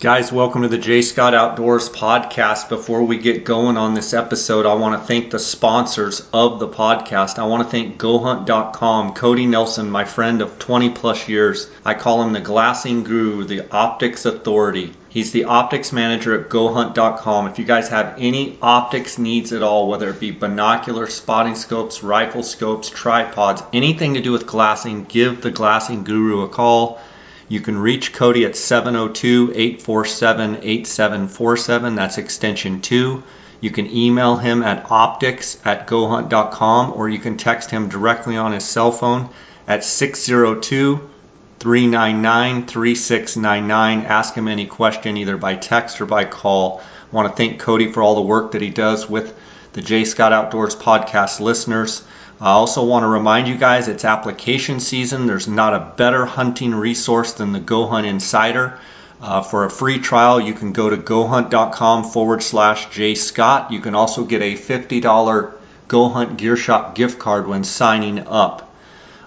Guys, welcome to the J Scott Outdoors podcast. Before we get going on this episode, I want to thank the sponsors of the podcast. I want to thank GoHunt.com, Cody Nelson, my friend of 20 plus years. I call him the glassing guru, the optics authority. He's the optics manager at GoHunt.com. If you guys have any optics needs at all, whether it be binocular, spotting scopes, rifle scopes, tripods, anything to do with glassing, give the glassing guru a call. You can reach Cody at 702 847 8747. That's extension 2. You can email him at optics at gohunt.com or you can text him directly on his cell phone at 602 399 3699. Ask him any question either by text or by call. I want to thank Cody for all the work that he does with the J Scott Outdoors podcast listeners. I also want to remind you guys it's application season. There's not a better hunting resource than the Go Hunt Insider. Uh, for a free trial, you can go to gohunt.com forward slash jscott. You can also get a $50 Go Hunt Gear Shop gift card when signing up.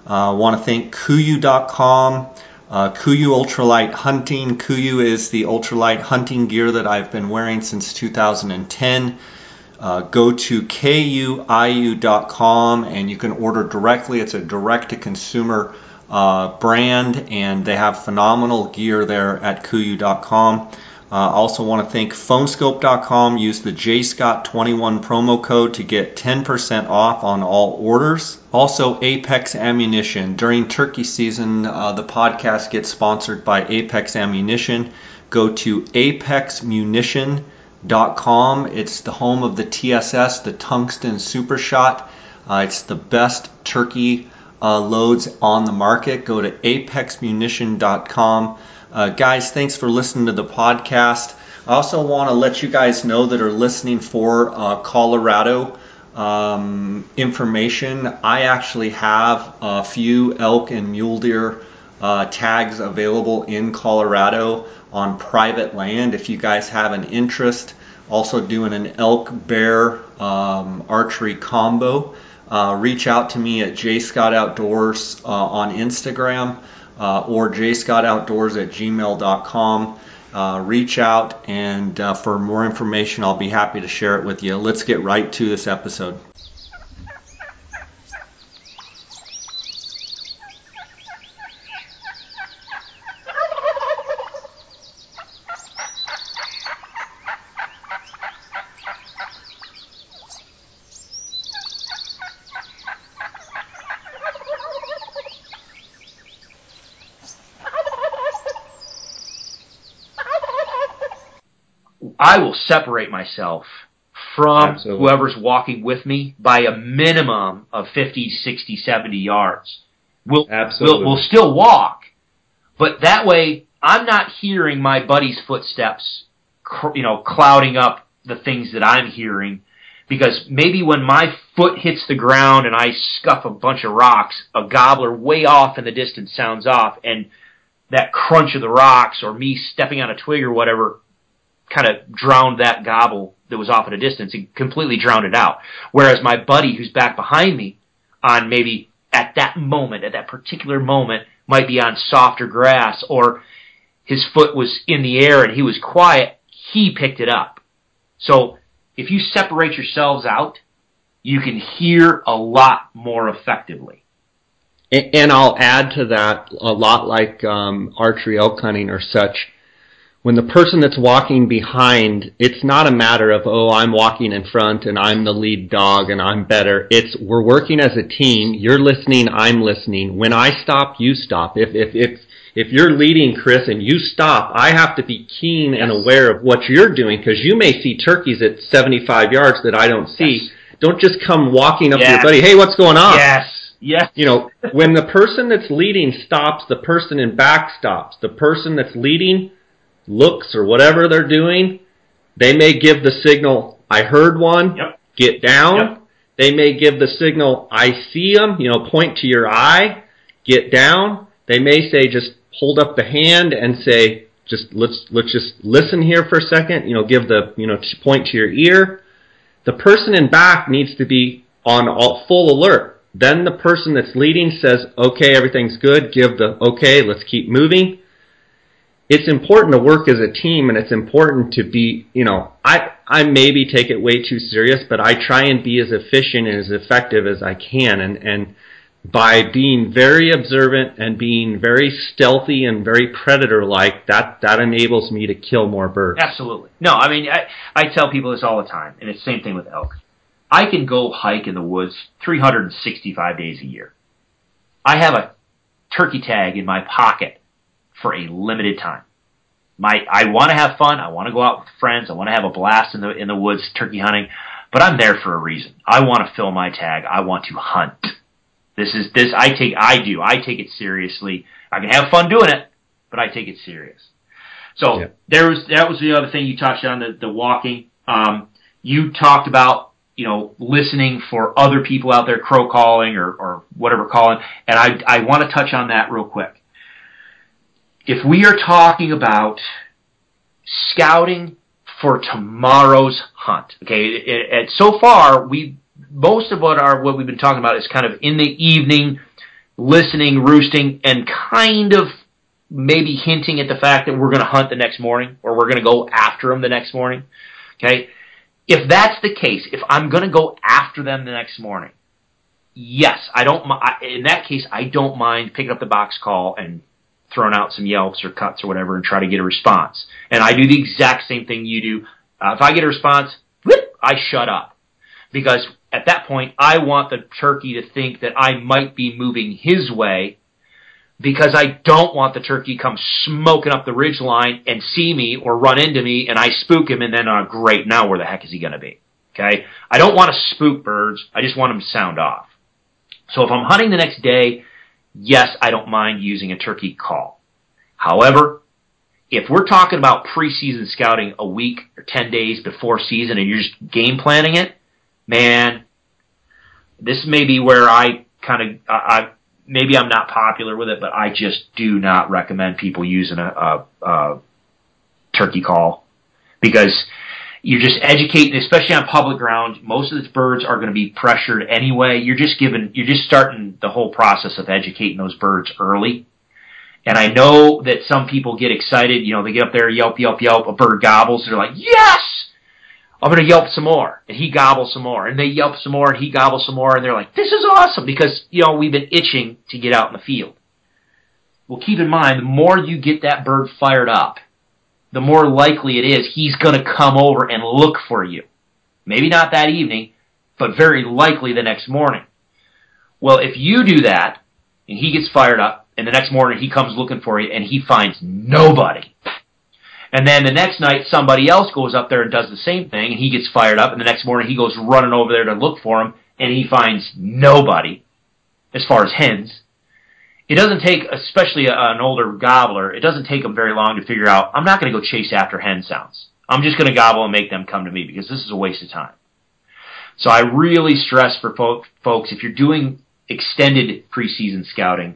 I uh, want to thank KUIU.com. Uh, KUIU Ultralight Hunting. KUIU is the ultralight hunting gear that I've been wearing since 2010. Uh, go to kuiu.com and you can order directly. It's a direct to consumer uh, brand and they have phenomenal gear there at kuiu.com. I uh, also want to thank phoneskope.com. Use the JScott21 promo code to get 10% off on all orders. Also, Apex Ammunition. During turkey season, uh, the podcast gets sponsored by Apex Ammunition. Go to Apex Munition com. It's the home of the TSS, the Tungsten Super Shot. Uh, it's the best turkey uh, loads on the market. Go to apexmunition.com. Uh, guys, thanks for listening to the podcast. I also want to let you guys know that are listening for uh, Colorado um, information. I actually have a few elk and mule deer uh, tags available in Colorado on private land if you guys have an interest. Also doing an elk bear um, archery combo. Uh, reach out to me at jscottoutdoors uh, on Instagram uh, or jscottoutdoors at gmail.com. Uh, reach out and uh, for more information, I'll be happy to share it with you. Let's get right to this episode. I will separate myself from Absolutely. whoever's walking with me by a minimum of 50, 60, 70 yards. We'll, Absolutely. we'll, we'll still walk, but that way I'm not hearing my buddy's footsteps, you know, clouding up the things that I'm hearing because maybe when my foot hits the ground and I scuff a bunch of rocks, a gobbler way off in the distance sounds off and that crunch of the rocks or me stepping on a twig or whatever kind of drowned that gobble that was off at a distance and completely drowned it out. Whereas my buddy who's back behind me on maybe at that moment, at that particular moment, might be on softer grass or his foot was in the air and he was quiet, he picked it up. So if you separate yourselves out, you can hear a lot more effectively. And I'll add to that a lot like um, archery elk hunting or such when the person that's walking behind, it's not a matter of, oh, I'm walking in front and I'm the lead dog and I'm better. It's, we're working as a team. You're listening, I'm listening. When I stop, you stop. If, if, if, if you're leading Chris and you stop, I have to be keen and aware of what you're doing because you may see turkeys at 75 yards that I don't see. Yes. Don't just come walking up yes. to your buddy, hey, what's going on? Yes. Yes. You know, when the person that's leading stops, the person in back stops. The person that's leading looks or whatever they're doing, they may give the signal, I heard one, yep. get down. Yep. They may give the signal, I see them, you know, point to your eye, get down. They may say, just hold up the hand and say, just let's, let's just listen here for a second, you know, give the, you know, point to your ear. The person in back needs to be on all, full alert. Then the person that's leading says, okay, everything's good, give the, okay, let's keep moving it's important to work as a team and it's important to be, you know, I, I maybe take it way too serious, but I try and be as efficient and as effective as I can. And, and by being very observant and being very stealthy and very predator like, that, that enables me to kill more birds. Absolutely. No, I mean, I, I tell people this all the time, and it's the same thing with elk. I can go hike in the woods 365 days a year. I have a turkey tag in my pocket for a limited time. My, I want to have fun. I want to go out with friends. I want to have a blast in the in the woods turkey hunting, but I'm there for a reason. I want to fill my tag. I want to hunt. This is this I take I do. I take it seriously. I can have fun doing it, but I take it serious. So yeah. there was that was the other thing you touched on the the walking. Um, you talked about you know listening for other people out there crow calling or or whatever calling, and I I want to touch on that real quick if we are talking about scouting for tomorrow's hunt, okay, it, so far we most of what our what we've been talking about is kind of in the evening, listening, roosting, and kind of maybe hinting at the fact that we're going to hunt the next morning or we're going to go after them the next morning. Okay, if that's the case, if I'm going to go after them the next morning, yes, I don't. In that case, I don't mind picking up the box call and throwing out some yelps or cuts or whatever and try to get a response. And I do the exact same thing you do. Uh, if I get a response, whoop, I shut up. Because at that point, I want the turkey to think that I might be moving his way because I don't want the turkey come smoking up the ridge line and see me or run into me and I spook him and then, uh, great, now where the heck is he going to be? Okay? I don't want to spook birds. I just want them to sound off. So if I'm hunting the next day yes, I don't mind using a turkey call. However, if we're talking about preseason scouting a week or 10 days before season and you're just game planning it, man, this may be where I kind of, I, I, maybe I'm not popular with it, but I just do not recommend people using a, a, a turkey call because you're just educating, especially on public ground. Most of the birds are going to be pressured anyway. You're just giving, you're just starting the whole process of educating those birds early. And I know that some people get excited, you know, they get up there, yelp, yelp, yelp, a bird gobbles, they're like, yes! I'm going to yelp some more. And he gobbles some more. And they yelp some more, and he gobbles some more, and they're like, this is awesome, because, you know, we've been itching to get out in the field. Well, keep in mind, the more you get that bird fired up, the more likely it is he's going to come over and look for you. Maybe not that evening, but very likely the next morning. Well, if you do that, and he gets fired up, and the next morning he comes looking for you, and he finds nobody. And then the next night somebody else goes up there and does the same thing, and he gets fired up, and the next morning he goes running over there to look for him, and he finds nobody, as far as hens it doesn't take, especially an older gobbler, it doesn't take them very long to figure out, I'm not going to go chase after hen sounds. I'm just going to gobble and make them come to me because this is a waste of time. So I really stress for fo- folks, if you're doing extended preseason scouting,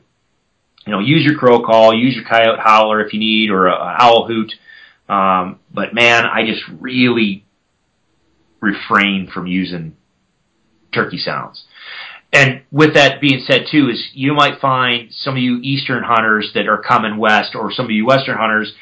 you know, use your crow call, use your coyote howler if you need, or a owl hoot. Um, but man, I just really refrain from using turkey sounds and with that being said too is you might find some of you eastern hunters that are coming west or some of you western hunters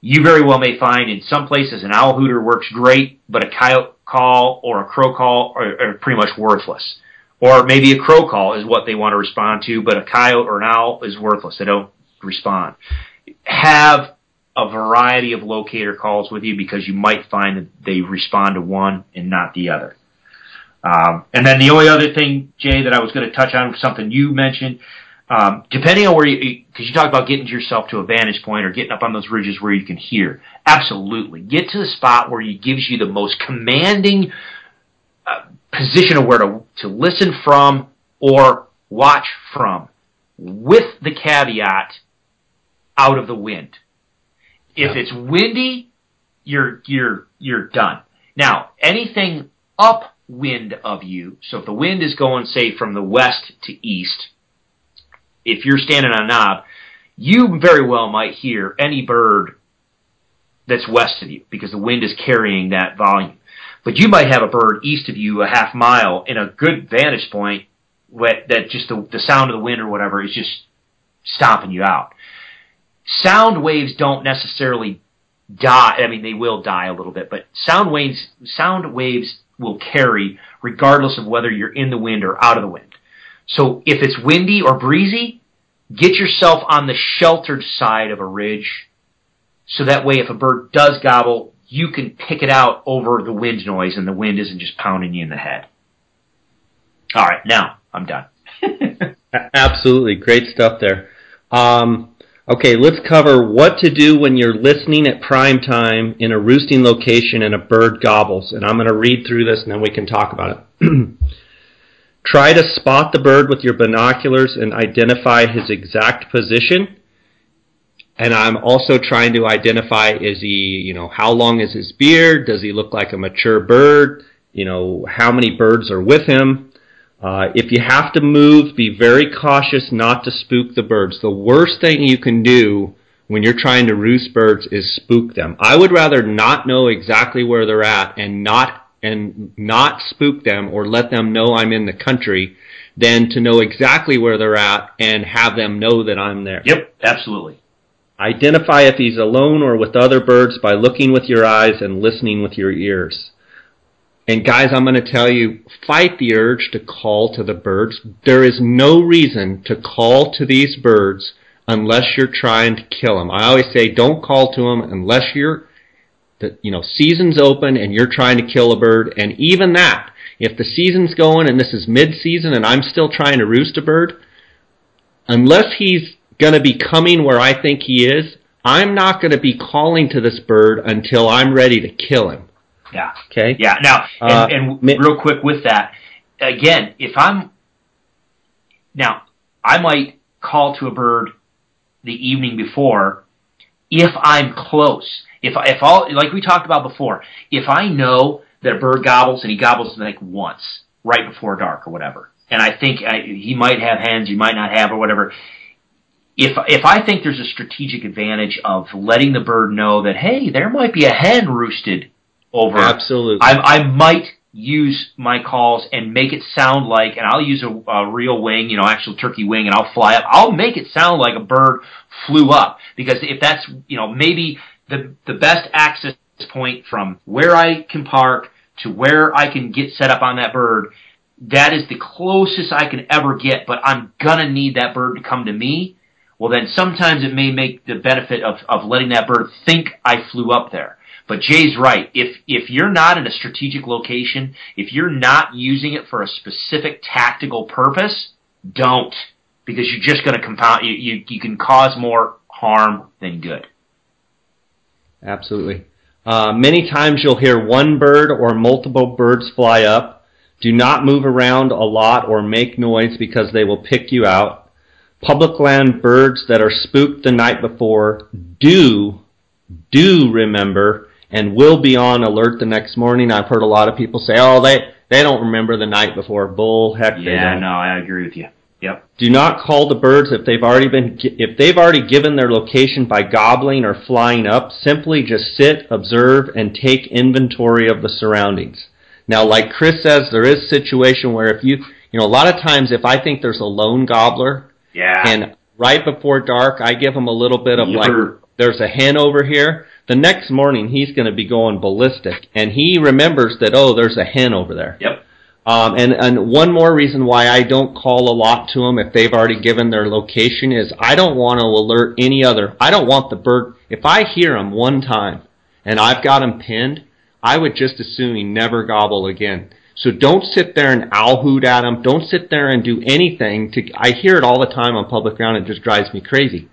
you very well may find in some places an owl hooter works great but a coyote call or a crow call are, are pretty much worthless. Or maybe a crow call is what they want to respond to but a coyote or an owl is worthless. They don't respond. Have a variety of locator calls with you because you might find that they respond to one and not the other um, and then the only other thing, Jay, that I was going to touch on was something you mentioned. Um, depending on where you, because you talk about getting yourself to a vantage point or getting up on those ridges where you can hear. Absolutely, get to the spot where it gives you the most commanding uh, position of where to to listen from or watch from, with the caveat out of the wind. If yeah. it's windy, you're you're you're done. Now, anything up wind of you. So if the wind is going, say, from the west to east, if you're standing on a knob, you very well might hear any bird that's west of you because the wind is carrying that volume. But you might have a bird east of you a half mile in a good vantage point that just the, the sound of the wind or whatever is just stomping you out. sound waves don't necessarily die. I mean, they will die a little bit, but sound waves sound waves will carry regardless of whether you're in the wind or out of the wind. So if it's windy or breezy, get yourself on the sheltered side of a ridge so that way if a bird does gobble, you can pick it out over the wind noise and the wind isn't just pounding you in the head. All right, now I'm done. Absolutely. Great stuff there. Um, okay, let's cover what to do when you're listening at prime time in a roosting location and a bird gobbles. And I'm going to read through this and then we can talk about it. Try to spot the bird with your binoculars and identify his exact position. And I'm also trying to identify is he, you know, how long is his beard? Does he look like a mature bird? You know, how many birds are with him? Uh, if you have to move, be very cautious not to spook the birds. The worst thing you can do when you're trying to roost birds is spook them. I would rather not know exactly where they're at and not and not spook them or let them know I'm in the country than to know exactly where they're at and have them know that I'm there. Yep, absolutely. Identify if he's alone or with other birds by looking with your eyes and listening with your ears. And guys, I'm going to tell you, fight the urge to call to the birds. There is no reason to call to these birds unless you're trying to kill them. I always say don't call to them unless you're the you know season's open and you're trying to kill a bird and even that if the season's going and this is mid-season and I'm still trying to roost a bird unless he's going to be coming where I think he is I'm not going to be calling to this bird until I'm ready to kill him yeah. Okay. Yeah. Now and, uh, and real quick with that again if I'm now I might call to a bird the evening before if I'm close. If if all like we talked about before, if I know that a bird gobbles and he gobbles like once right before dark or whatever, and I think I, he might have hens, he might not have or whatever. If if I think there's a strategic advantage of letting the bird know that hey, there might be a hen roosted over, absolutely, I, I might use my calls and make it sound like, and I'll use a, a, real wing, you know, actual turkey wing, and I'll fly up. I'll make it sound like a bird flew up because if that's, you know, maybe the the best access point from where I can park to where I can get set up on that bird. That is the closest I can ever get, but I'm gonna need that bird to come to me. Well, then sometimes it may make the benefit of, of letting that bird think I flew up there. But Jay's right. If if you're not in a strategic location, if you're not using it for a specific tactical purpose, don't because you're just going to compound. You, you you can cause more harm than good. Absolutely. Uh, many times you'll hear one bird or multiple birds fly up. Do not move around a lot or make noise because they will pick you out. Public land birds that are spooked the night before do, do remember and will be on alert the next morning. I've heard a lot of people say, oh, they, they don't remember the night before. Bull, heck, yeah, no, I agree with you. Yep. Do not call the birds if they've already been if they've already given their location by gobbling or flying up. Simply just sit, observe, and take inventory of the surroundings. Now, like Chris says, there is situation where if you you know a lot of times if I think there's a lone gobbler, yeah, and right before dark I give them a little bit of like there's a hen over here. The next morning he's going to be going ballistic, and he remembers that oh there's a hen over there. Yep. Um, and, and one more reason why I don't call a lot to them if they've already given their location is I don't want to alert any other. I don't want the bird. If I hear them one time and I've got him pinned, I would just assume he never gobble again. So don't sit there and owl hoot at them. Don't sit there and do anything to, I hear it all the time on public ground. It just drives me crazy.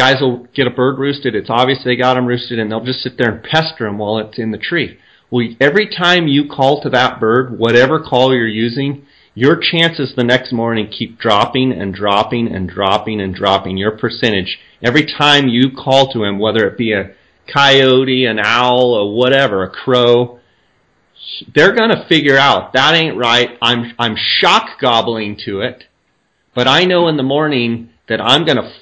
Guys will get a bird roosted. It's obvious they got them roosted and they'll just sit there and pester them while it's in the tree. Well, every time you call to that bird, whatever call you're using, your chances the next morning keep dropping and dropping and dropping and dropping. Your percentage every time you call to him, whether it be a coyote, an owl, or whatever, a crow, they're gonna figure out that ain't right. I'm I'm shock gobbling to it, but I know in the morning that I'm gonna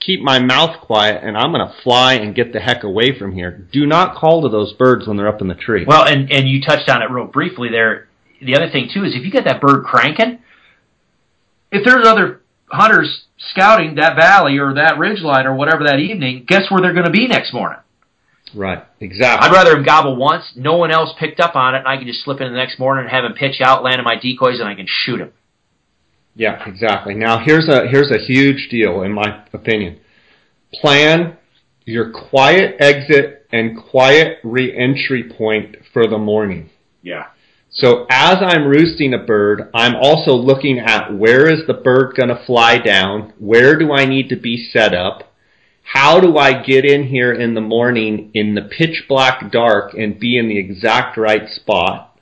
keep my mouth quiet and I'm going to fly and get the heck away from here. Do not call to those birds when they're up in the tree. Well, and, and you touched on it real briefly there. The other thing too is if you get that bird cranking, if there's other hunters scouting that valley or that ridge line or whatever that evening, guess where they're going to be next morning? Right, exactly. I'd rather him gobble once, no one else picked up on it, and I can just slip in the next morning and have him pitch out, land in my decoys, and I can shoot him. Yeah, exactly. Now here's a here's a huge deal in my opinion. Plan your quiet exit and quiet re-entry point for the morning. Yeah. So as I'm roosting a bird, I'm also looking at where is the bird going to fly down? Where do I need to be set up? How do I get in here in the morning in the pitch black dark and be in the exact right spot?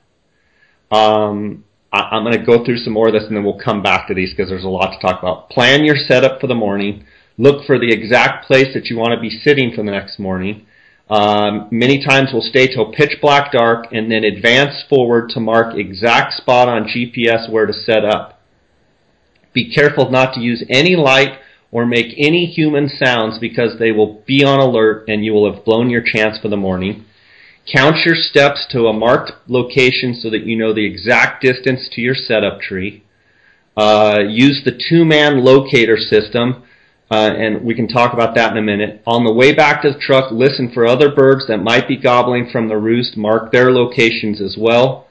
Um, I, am going to go through some more of this and then we'll come back to these because there's a lot to talk about. Plan your setup for the morning. Look for the exact place that you want to be sitting for the next morning. Um, many times we'll stay till pitch black dark and then advance forward to mark exact spot on GPS where to set up. Be careful not to use any light or make any human sounds because they will be on alert and you will have blown your chance for the morning. Count your steps to a marked location so that you know the exact distance to your setup tree. Uh, use the two-man locator system, uh, and we can talk about that in a minute. On the way back to the truck, listen for other birds that might be gobbling from the roost. Mark their locations as well.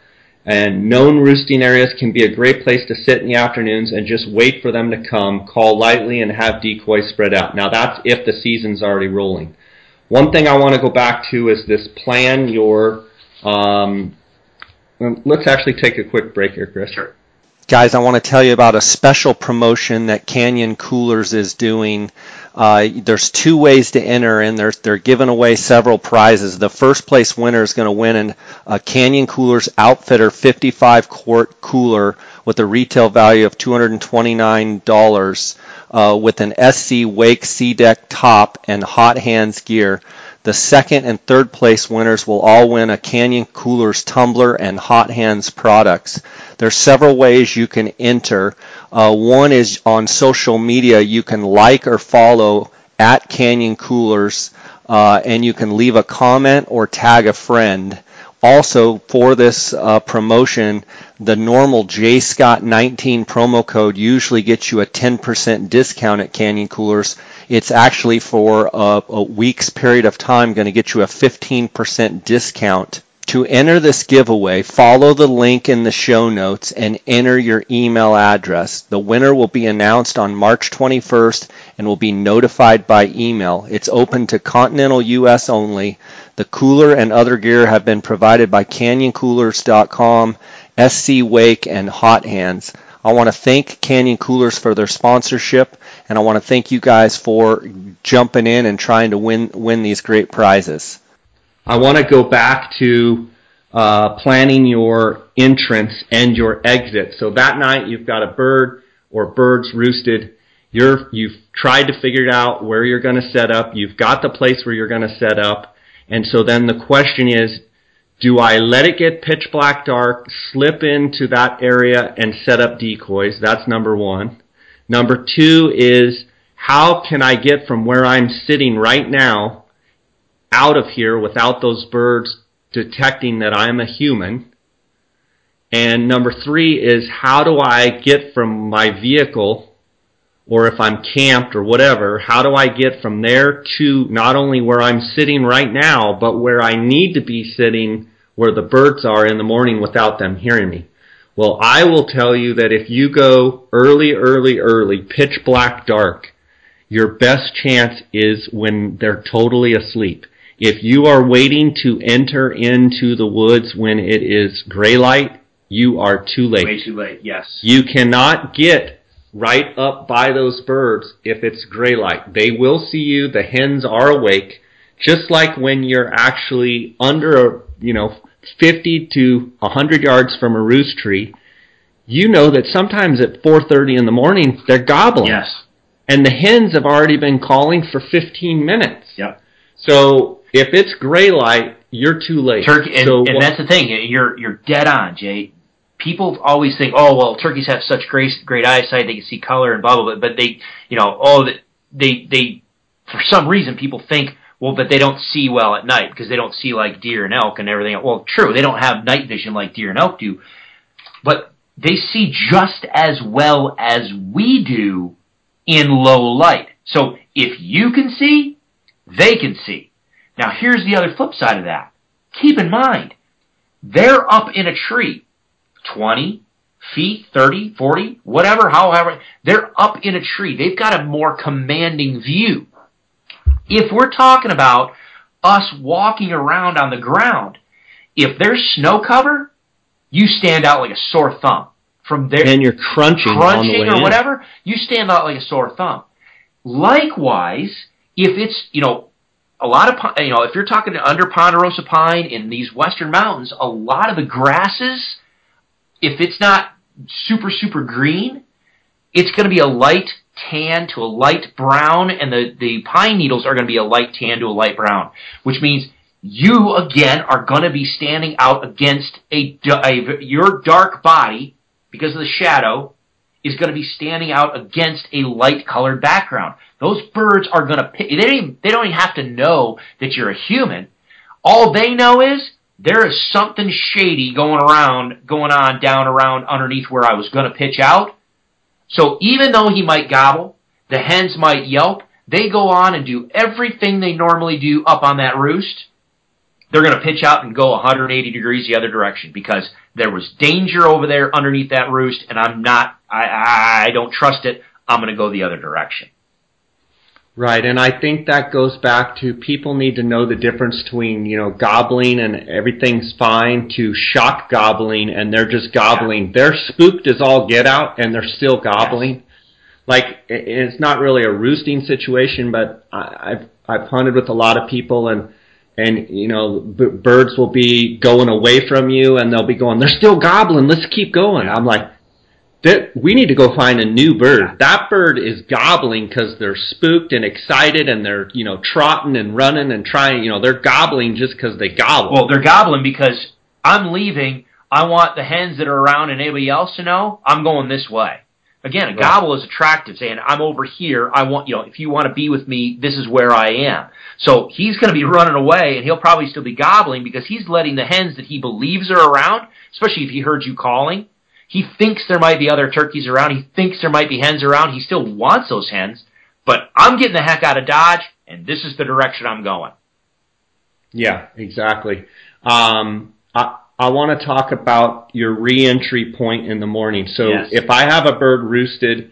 And known roosting areas can be a great place to sit in the afternoons and just wait for them to come. Call lightly and have decoys spread out. Now that's if the season's already rolling. One thing I want to go back to is this plan your. Um, let's actually take a quick break here, Chris. Sure. Guys, I want to tell you about a special promotion that Canyon Coolers is doing. Uh, there's two ways to enter, and they're, they're giving away several prizes. The first place winner is going to win an, a Canyon Coolers Outfitter 55 quart cooler with a retail value of $229 uh, with an SC Wake SeaDek top and hot hands gear. The second and third place winners will all win a Canyon Coolers tumbler and hot hands products. There's several ways you can enter. Uh, one is on social media. You can like or follow at Canyon Coolers, uh, and you can leave a comment or tag a friend. Also, for this uh, promotion, the normal J Scott 19 promo code usually gets you a 10% discount at Canyon Coolers. It's actually for a, a week's period of time going to get you a 15% discount. To enter this giveaway, follow the link in the show notes and enter your email address. The winner will be announced on March 21st and will be notified by email. It's open to continental US only. The cooler and other gear have been provided by CanyonCoolers.com, SC Wake, and Hot Hands. I want to thank Canyon Coolers for their sponsorship, and I want to thank you guys for jumping in and trying to win win these great prizes. I want to go back to uh, planning your entrance and your exit. So that night you've got a bird or birds roosted. You're, you've tried to figure out where you're going to set up. You've got the place where you're going to set up. And so then the question is, do I let it get pitch black dark, slip into that area and set up decoys? That's number one. Number two is, how can I get from where I'm sitting right now out of here without those birds detecting that I'm a human? And number three is, how do I get from my vehicle or if I'm camped or whatever, how do I get from there to not only where I'm sitting right now, but where I need to be sitting where the birds are in the morning without them hearing me? Well, I will tell you that if you go early, early, early, pitch black dark, your best chance is when they're totally asleep. If you are waiting to enter into the woods when it is gray light, you are too late. Way too late, yes. You cannot get right up by those birds if it's gray light. They will see you. The hens are awake. Just like when you're actually under a, you know, 50 to 100 yards from a roost tree, you know that sometimes at 4.30 in the morning, they're gobbling. Yes. And the hens have already been calling for 15 minutes. Yep. So if it's gray light, you're too late. Turkey, and, so, and that's the thing. You're you're dead on, Jay people always think, oh well, turkeys have such great great eyesight, they can see color and blah blah blah. But they, you know, oh they they for some reason people think, well, but they don't see well at night because they don't see like deer and elk and everything. Well, true, they don't have night vision like deer and elk do, but they see just as well as we do in low light. So if you can see, they can see. Now here's the other flip side of that. Keep in mind, they're up in a tree, 20 feet, 30, 40, whatever, however, they're up in a tree. They've got a more commanding view. If we're talking about us walking around on the ground, if there's snow cover, you stand out like a sore thumb. From there, and you're crunching, crunching or in. whatever, you stand out like a sore thumb. Likewise, if it's you know a lot of you know if you're talking under ponderosa pine in these western mountains, a lot of the grasses, if it's not super super green, it's going to be a light tan to a light brown, and the the pine needles are going to be a light tan to a light brown, which means you again are going to be standing out against a, a, your dark body because of the shadow is going to be standing out against a light colored background. Those birds are going to they don't even, they don't even have to know that you're a human. All they know is there is something shady going around going on down around underneath where I was going to pitch out. So even though he might gobble, the hens might yelp, they go on and do everything they normally do up on that roost they're going to pitch out and go 180 degrees the other direction because there was danger over there underneath that roost, and I'm not, I, I don't trust it. I'm going to go the other direction. Right, and I think that goes back to people need to know the difference between, you know, gobbling and everything's fine to shock gobbling and they're just gobbling. Yeah. They're spooked as all get out and they're still gobbling. Yes. Like, it's not really a roosting situation, but I've, I've hunted with a lot of people and and you know b- birds will be going away from you and they'll be going they're still gobbling let's keep going i'm like we need to go find a new bird that bird is gobbling because they're spooked and excited and they're you know trotting and running and trying you know they're gobbling just because they gobble well they're gobbling because i'm leaving i want the hens that are around and anybody else to know i'm going this way Again, a right. gobble is attractive, saying, I'm over here, I want, you know, if you want to be with me, this is where I am. So he's going to be running away, and he'll probably still be gobbling because he's letting the hens that he believes are around, especially if he heard you calling. He thinks there might be other turkeys around, he thinks there might be hens around, he still wants those hens, but I'm getting the heck out of Dodge, and this is the direction I'm going. Yeah, exactly. Um, I, I want to talk about your reentry point in the morning. So yes. if I have a bird roosted,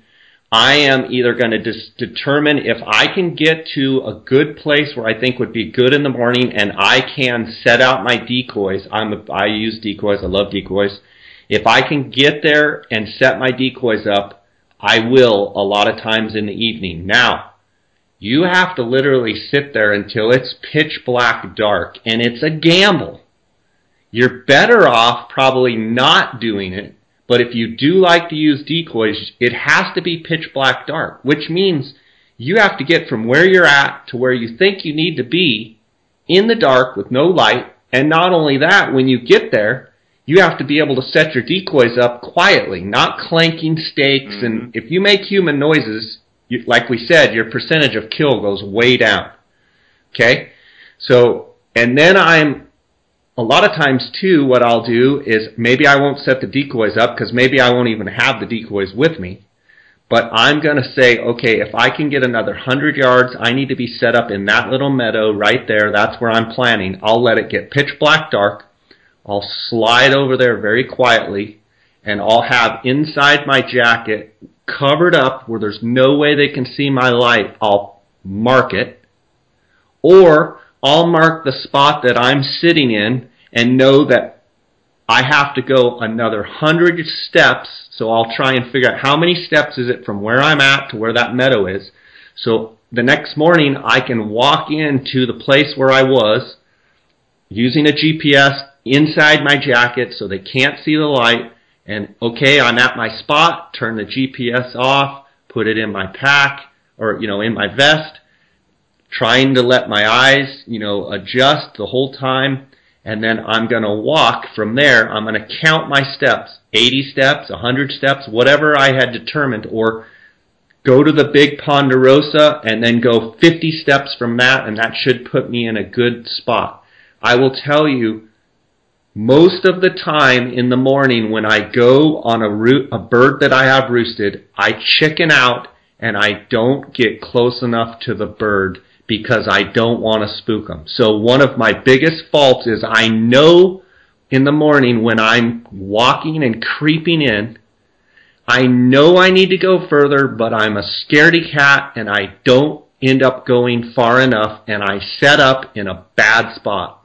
I am either going to dis- determine if I can get to a good place where I think would be good in the morning and I can set out my decoys. I'm a, I use decoys. I love decoys. If I can get there and set my decoys up, I will a lot of times in the evening. Now, you have to literally sit there until it's pitch black dark and it's a gamble you're better off probably not doing it. But if you do like to use decoys, it has to be pitch black dark, which means you have to get from where you're at to where you think you need to be in the dark with no light. And not only that, when you get there, you have to be able to set your decoys up quietly, not clanking stakes. Mm-hmm. And if you make human noises, you, like we said, your percentage of kill goes way down. Okay? So, and then I'm a lot of times too, what I'll do is maybe I won't set the decoys up because maybe I won't even have the decoys with me. But I'm going to say, okay, if I can get another 100 yards, I need to be set up in that little meadow right there. That's where I'm planning. I'll let it get pitch black dark. I'll slide over there very quietly and I'll have inside my jacket covered up where there's no way they can see my light. I'll mark it. Or I'll mark the spot that I'm sitting in and know that I have to go another hundred steps. So I'll try and figure out how many steps is it from where I'm at to where that meadow is. So the next morning I can walk into the place where I was using a GPS inside my jacket so they can't see the light and okay, I'm at my spot, turn the GPS off, put it in my pack or you know in my vest trying to let my eyes, you know, adjust the whole time. And then I'm going to walk from there. I'm going to count my steps, 80 steps, 100 steps, whatever I had determined, or go to the big ponderosa and then go 50 steps from that, and that should put me in a good spot. I will tell you, most of the time in the morning when I go on a root, a bird that I have roosted, I chicken out and I don't get close enough to the bird because I don't want to spook them. So one of my biggest faults is I know in the morning when I'm walking and creeping in, I know I need to go further, but I'm a scaredy cat and I don't end up going far enough and I set up in a bad spot.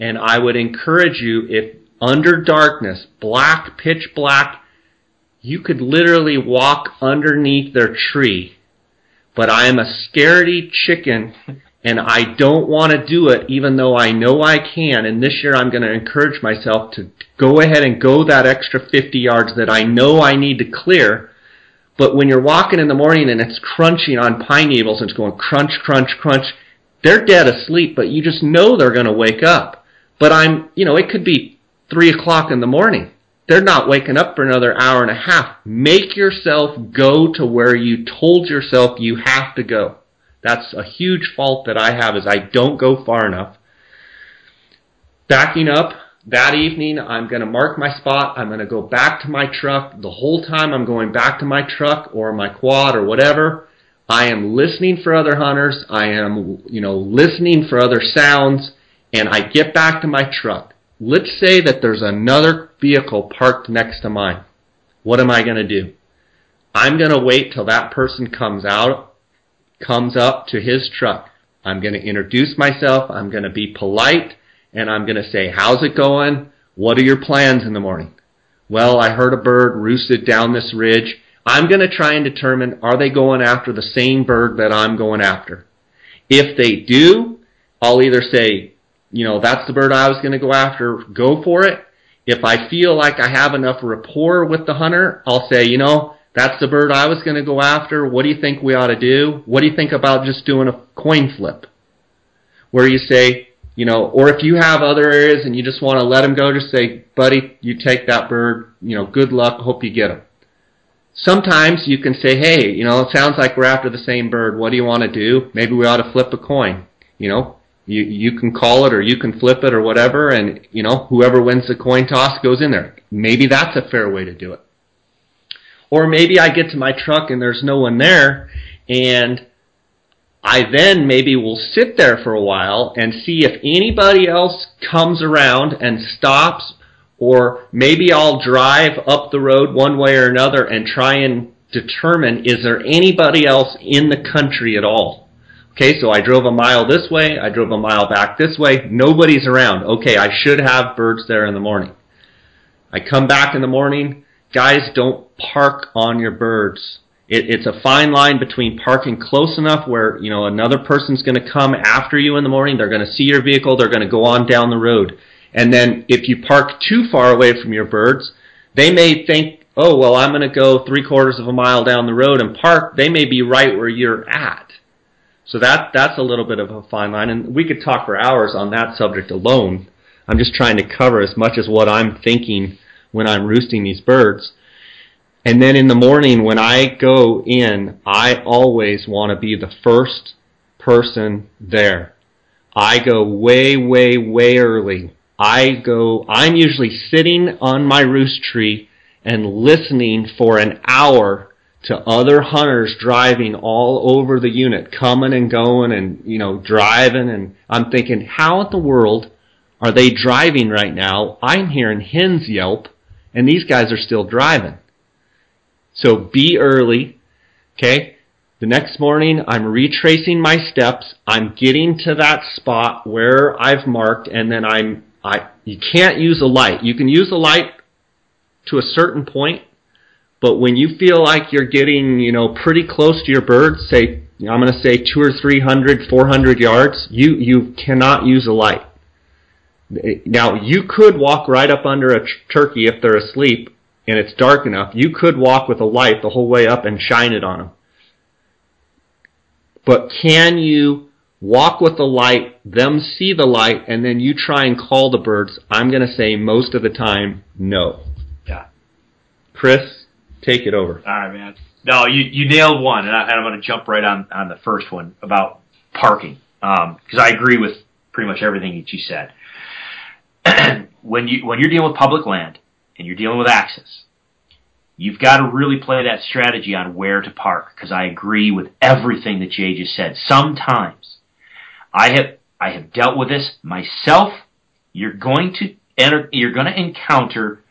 And I would encourage you if under darkness, black, pitch black, you could literally walk underneath their tree. But I am a scaredy chicken and I don't want to do it even though I know I can. And this year I'm going to encourage myself to go ahead and go that extra 50 yards that I know I need to clear. But when you're walking in the morning and it's crunching on pine needles and it's going crunch, crunch, crunch, they're dead asleep, but you just know they're going to wake up. But I'm, you know, it could be three o'clock in the morning. They're not waking up for another hour and a half. Make yourself go to where you told yourself you have to go. That's a huge fault that I have is I don't go far enough. Backing up, that evening I'm going to mark my spot. I'm going to go back to my truck. The whole time I'm going back to my truck or my quad or whatever, I am listening for other hunters. I am, you know, listening for other sounds and I get back to my truck. Let's say that there's another vehicle parked next to mine. What am I going to do? I'm going to wait till that person comes out comes up to his truck. I'm going to introduce myself. I'm going to be polite and I'm going to say, how's it going? What are your plans in the morning? Well, I heard a bird roosted down this ridge. I'm going to try and determine, are they going after the same bird that I'm going after? If they do, I'll either say, you know, that's the bird I was going to go after, go for it. If I feel like I have enough rapport with the hunter, I'll say, you know, that's the bird I was going to go after. What do you think we ought to do? What do you think about just doing a coin flip? Where you say, you know, or if you have other areas and you just want to let them go, just say, buddy, you take that bird, you know, good luck, hope you get him. Sometimes you can say, hey, you know, it sounds like we're after the same bird. What do you want to do? Maybe we ought to flip a coin. You know, you, you can call it or you can flip it or whatever and, you know, whoever wins the coin toss goes in there. Maybe that's a fair way to do it. Or maybe I get to my truck and there's no one there and I then maybe will sit there for a while and see if anybody else comes around and stops or maybe I'll drive up the road one way or another and try and determine is there anybody else in the country at all. Okay, so I drove a mile this way, I drove a mile back this way, nobody's around. Okay, I should have birds there in the morning. I come back in the morning, guys, don't park on your birds. It, it's a fine line between parking close enough where you know another person's going to come after you in the morning. They're going to see your vehicle. They're going to go on down the road. And then if you park too far away from your birds, they may think, oh well, I'm going to go three quarters of a mile down the road and park. They may be right where you're at. So that that's a little bit of a fine line, and we could talk for hours on that subject alone. I'm just trying to cover as much as what I'm thinking when I'm roosting these birds. And then in the morning when I go in, I always want to be the first person there. I go way, way, way early. I go, I'm usually sitting on my roost tree and listening for an hour to other hunters driving all over the unit, coming and going and, you know, driving. And I'm thinking, how in the world are they driving right now? I'm hearing hens yelp and these guys are still driving. So be early. Okay? The next morning, I'm retracing my steps. I'm getting to that spot where I've marked, and then I'm, I, you can't use a light. You can use a light to a certain point, but when you feel like you're getting, you know, pretty close to your bird, say, I'm going to say two or three hundred, four hundred yards, you, you cannot use a light. Now, you could walk right up under a turkey if they're asleep and it's dark enough, you could walk with a light the whole way up and shine it on them. But can you walk with the light, them see the light, and then you try and call the birds? I'm going to say most of the time, no. Yeah. Chris, take it over. All right, man. No, you, you nailed one, and, I, am going to jump right on, on the first one about parking, because um, I agree with pretty much everything that you said. when you when you're dealing with public land, and you're dealing with access, you've got to really play that strategy on where to park because I agree with everything that Jay just said. Sometimes I have I have dealt with this myself. You're going to enter, you're going to encounter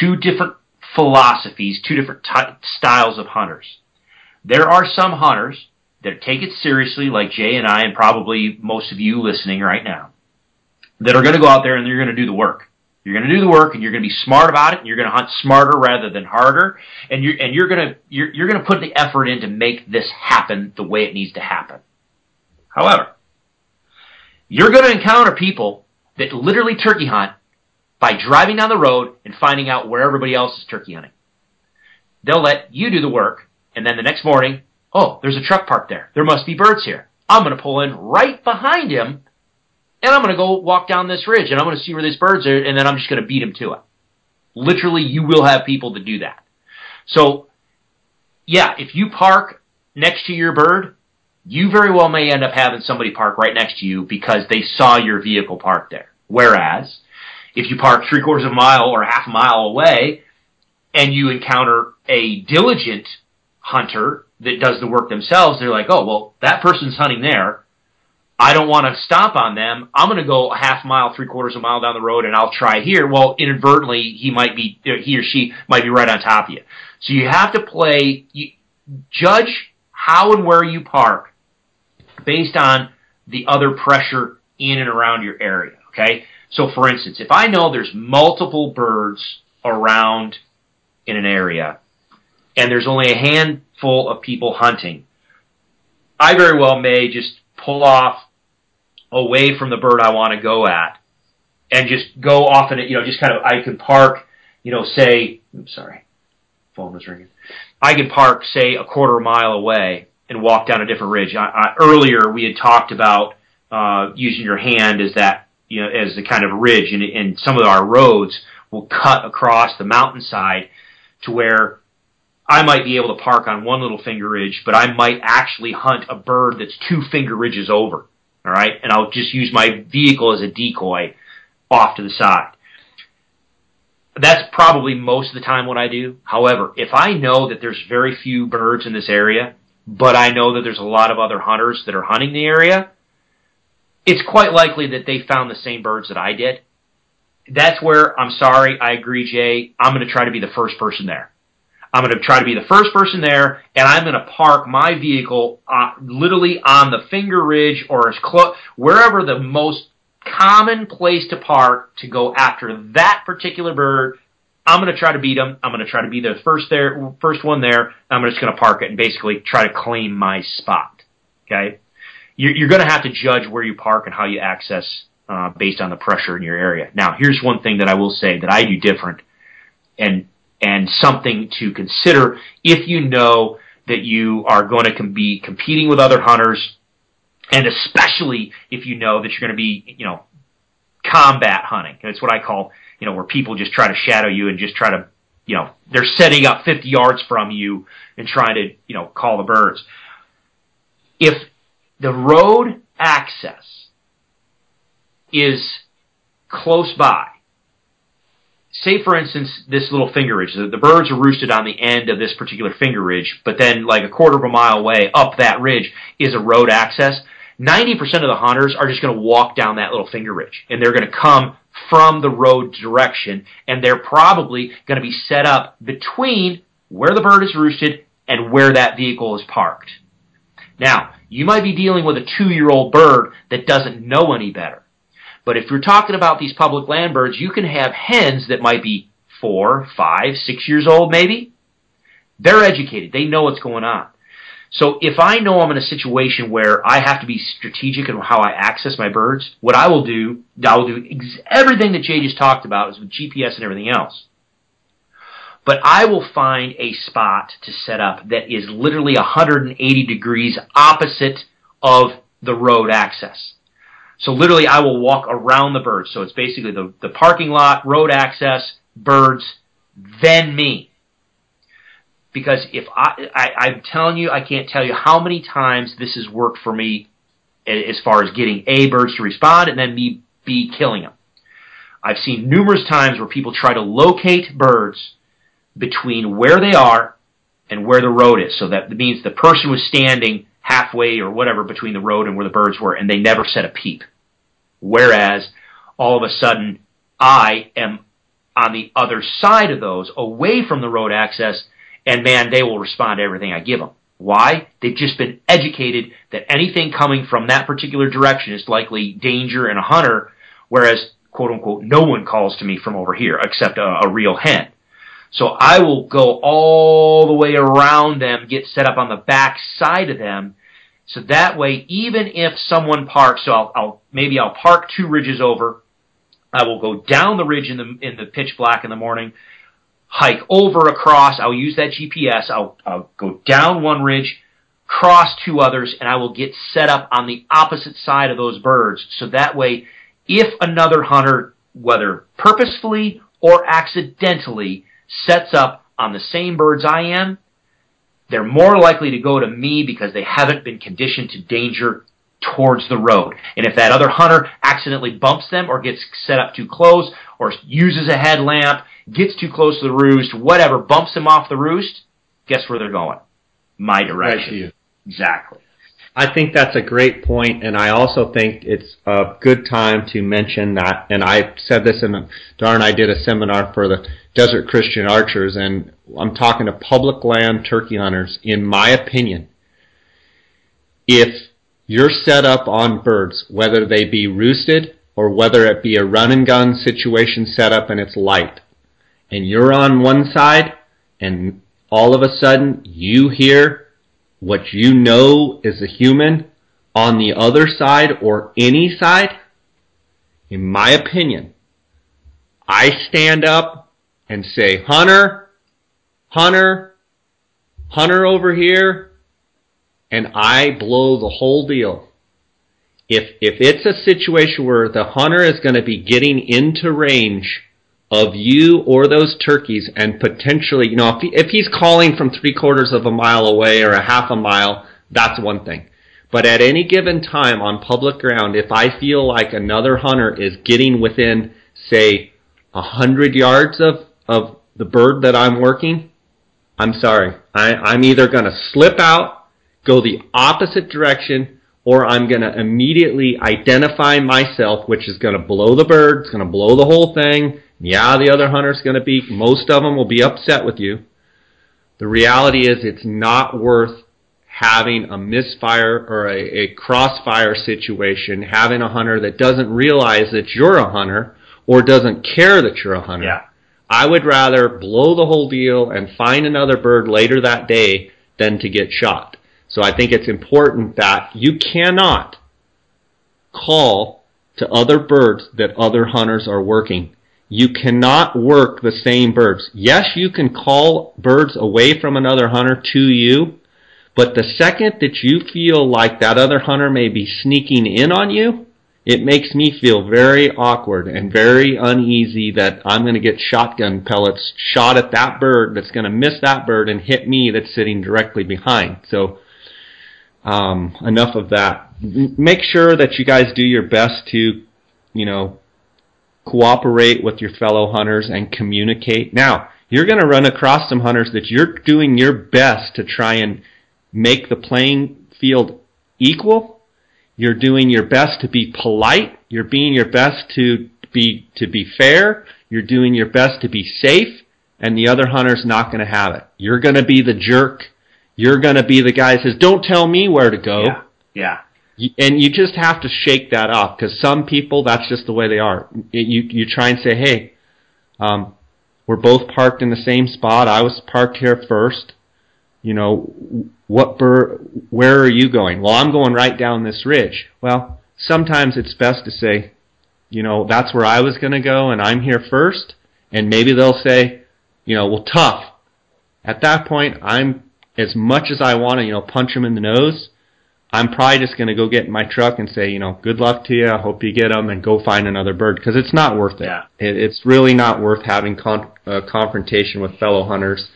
two different philosophies, two different styles of hunters. There are some hunters that take it seriously, like Jay and I, and probably most of you listening right now, that are going to go out there and they're going to do the work. You're going to do the work, and you're going to be smart about it, and you're going to hunt smarter rather than harder, and you're and you're going to you're, you're going to put the effort in to make this happen the way it needs to happen. However, you're going to encounter people that literally turkey hunt by driving down the road and finding out where everybody else is turkey hunting. They'll let you do the work, and then the next morning, oh, there's a truck parked there. There must be birds here. I'm going to pull in right behind him, and I'm going to go walk down this ridge, and I'm going to see where these birds are, and then I'm just going to beat him to it. Literally, you will have people that do that. So, yeah, if you park next to your bird, you very well may end up having somebody park right next to you because they saw your vehicle parked there. Whereas, if you park three quarters of a mile or half a mile away and you encounter a diligent hunter that does the work themselves, they're like, oh, well, that person's hunting there. I don't want to stop on them. I'm going to go a half mile, three quarters of a mile down the road and I'll try here. Well, inadvertently, he might be, he or she might be right on top of you. So you have to play, you, judge how and where you park based on the other pressure in and around your area. Okay. So for instance, if I know there's multiple birds around in an area and there's only a handful of people hunting, I very well may just pull off away from the bird I want to go at and just go off in it, you know, just kind of, I can park, you know, say, I'm sorry, phone was ringing. I could park, say, a quarter mile away and walk down a different ridge. I, I, earlier, we had talked about uh, using your hand as that, you know, as the kind of ridge, and, and some of our roads will cut across the mountainside to where I might be able to park on one little finger ridge, but I might actually hunt a bird that's two finger ridges over. All right, and I'll just use my vehicle as a decoy off to the side. That's probably most of the time what I do. However, if I know that there's very few birds in this area, but I know that there's a lot of other hunters that are hunting the area, it's quite likely that they found the same birds that I did. That's where I'm sorry, I agree, Jay. I'm going to try to be the first person there. I'm going to try to be the first person there, and I'm going to park my vehicle uh, literally on the finger ridge or as close wherever the most common place to park to go after that particular bird I'm going to try to beat them. I'm going to try to be the first there, first one there. I'm just going to park it and basically try to claim my spot. Okay, you're, you're going to have to judge where you park and how you access uh, based on the pressure in your area. Now, here's one thing that I will say that I do different, and and something to consider if you know that you are going to be competing with other hunters, and especially if you know that you're going to be, you know, combat hunting. That's what I call you know, where people just try to shadow you and just try to, you know, they're setting up 50 yards from you and trying to, you know, call the birds. If the road access is close by, say for instance this little finger ridge, the, the birds are roosted on the end of this particular finger ridge, but then like a quarter of a mile away up that ridge is a road access. 90% of the hunters are just going to walk down that little finger ridge and they're going to come from the road direction, and they're probably going to be set up between where the bird is roosted and where that vehicle is parked. Now, you might be dealing with a two-year-old bird that doesn't know any better. But if you're talking about these public land birds, you can have hens that might be four, five, six years old maybe. They're educated. They know what's going on. So if I know I'm in a situation where I have to be strategic in how I access my birds, what I will do, I will do ex- everything that Jay just talked about is with GPS and everything else. But I will find a spot to set up that is literally 180 degrees opposite of the road access. So literally I will walk around the birds. So it's basically the, the parking lot, road access, birds, then me because if I, I I'm telling you, I can't tell you how many times this has worked for me as far as getting A birds to respond and then me B killing them. I've seen numerous times where people try to locate birds between where they are and where the road is. So that means the person was standing halfway or whatever between the road and where the birds were, and they never said a peep. Whereas all of a sudden, I am on the other side of those, away from the road access, and man, they will respond to everything I give them. Why? They've just been educated that anything coming from that particular direction is likely danger and a hunter, whereas, quote unquote, no one calls to me from over here except a, a real hen. So I will go all the way around them, get set up on the back side of them, so that way, even if someone parks, so I'll, I'll maybe I'll park two ridges over, I will go down the ridge in the in the pitch black in the morning, hike over across. I'll use that GPS. I'll I'll go down one ridge, cross two others, and I will get set up on the opposite side of those birds. So that way, if another hunter, whether purposefully or accidentally, sets up on the same birds I am, they're more likely to go to me because they haven't been conditioned to danger towards the road. And if that other hunter accidentally bumps them or gets set up too close or uses a headlamp, gets too close to the roost, whatever, bumps them off the roost, guess where they're going? My direction. Right exactly. I think that's a great point, and I also think it's a good time to mention that. And I said this in a, darn, I did a seminar for the Desert Christian Archers, and I'm talking to public land turkey hunters. In my opinion, if you're set up on birds, whether they be roosted or whether it be a run and gun situation set up and it's light, and you're on one side, and all of a sudden you hear what you know as a human on the other side or any side, in my opinion, I stand up and say, Hunter, Hunter, Hunter over here, and I blow the whole deal. If if it's a situation where the hunter is going to be getting into range of you or those turkeys, and potentially, you know, if he, if he's calling from three quarters of a mile away or a half a mile, that's one thing. But at any given time on public ground, if I feel like another hunter is getting within, say, a hundred yards of of the bird that I'm working, I'm sorry. I, I'm either going to slip out go the opposite direction or I'm going to immediately identify myself, which is going to blow the bird, it's going to blow the whole thing. Yeah, the other hunter's going to be, most of them will be upset with you. The reality is it's not worth having a misfire or a, a crossfire situation, having a hunter that doesn't realize that you're a hunter or doesn't care that you're a hunter. Yeah. I would rather blow the whole deal and find another bird later that day than to get shot. So I think it's important that you cannot call to other birds that other hunters are working. You cannot work the same birds. Yes, you can call birds away from another hunter to you, but the second that you feel like that other hunter may be sneaking in on you, it makes me feel very awkward and very uneasy that I'm going to get shotgun pellets shot at that bird that's going to miss that bird and hit me that's sitting directly behind. So um, enough of that. Make sure that you guys do your best to, you know, cooperate with your fellow hunters and communicate. Now, you're going to run across some hunters that you're doing your best to try and make the playing field equal. You're doing your best to be polite. You're being your best to be to be fair. You're doing your best to be safe, and the other hunter's not going to have it. You're going to be the jerk you're going to be the guy that says, "Don't tell me where to go." Yeah. yeah. And you just have to shake that off because some people, that's just the way they are. You you try and say, "Hey, um, we're both parked in the same spot. I was parked here first. You know, what bur- where are you going? Well, I'm going right down this ridge. Well, sometimes it's best to say, you know, that's where I was going to go, and I'm here first. And maybe they'll say, you know, well, tough. At that point, I'm as much as I want to, you know, punch him in the nose, I'm probably just going to go get in my truck and say, you know, good luck to you. I hope you get them and go find another bird because it's not worth it. Yeah. it. It's really not worth having con- uh, confrontation with fellow hunters.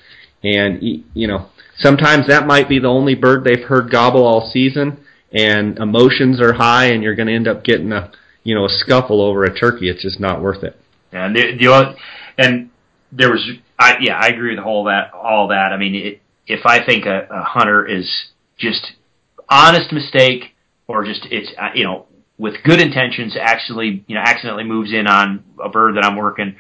And, you know, sometimes that might be the only bird they've heard gobble all season and emotions are high and you're going to end up getting a, you know, a scuffle over a turkey. It's just not worth it. And the, the and there was, I, yeah, I agree with all that. All that. I mean, it, if I think a, a hunter is just honest mistake or just it's uh, you know with good intentions actually you know accidentally moves in on a bird that I'm working.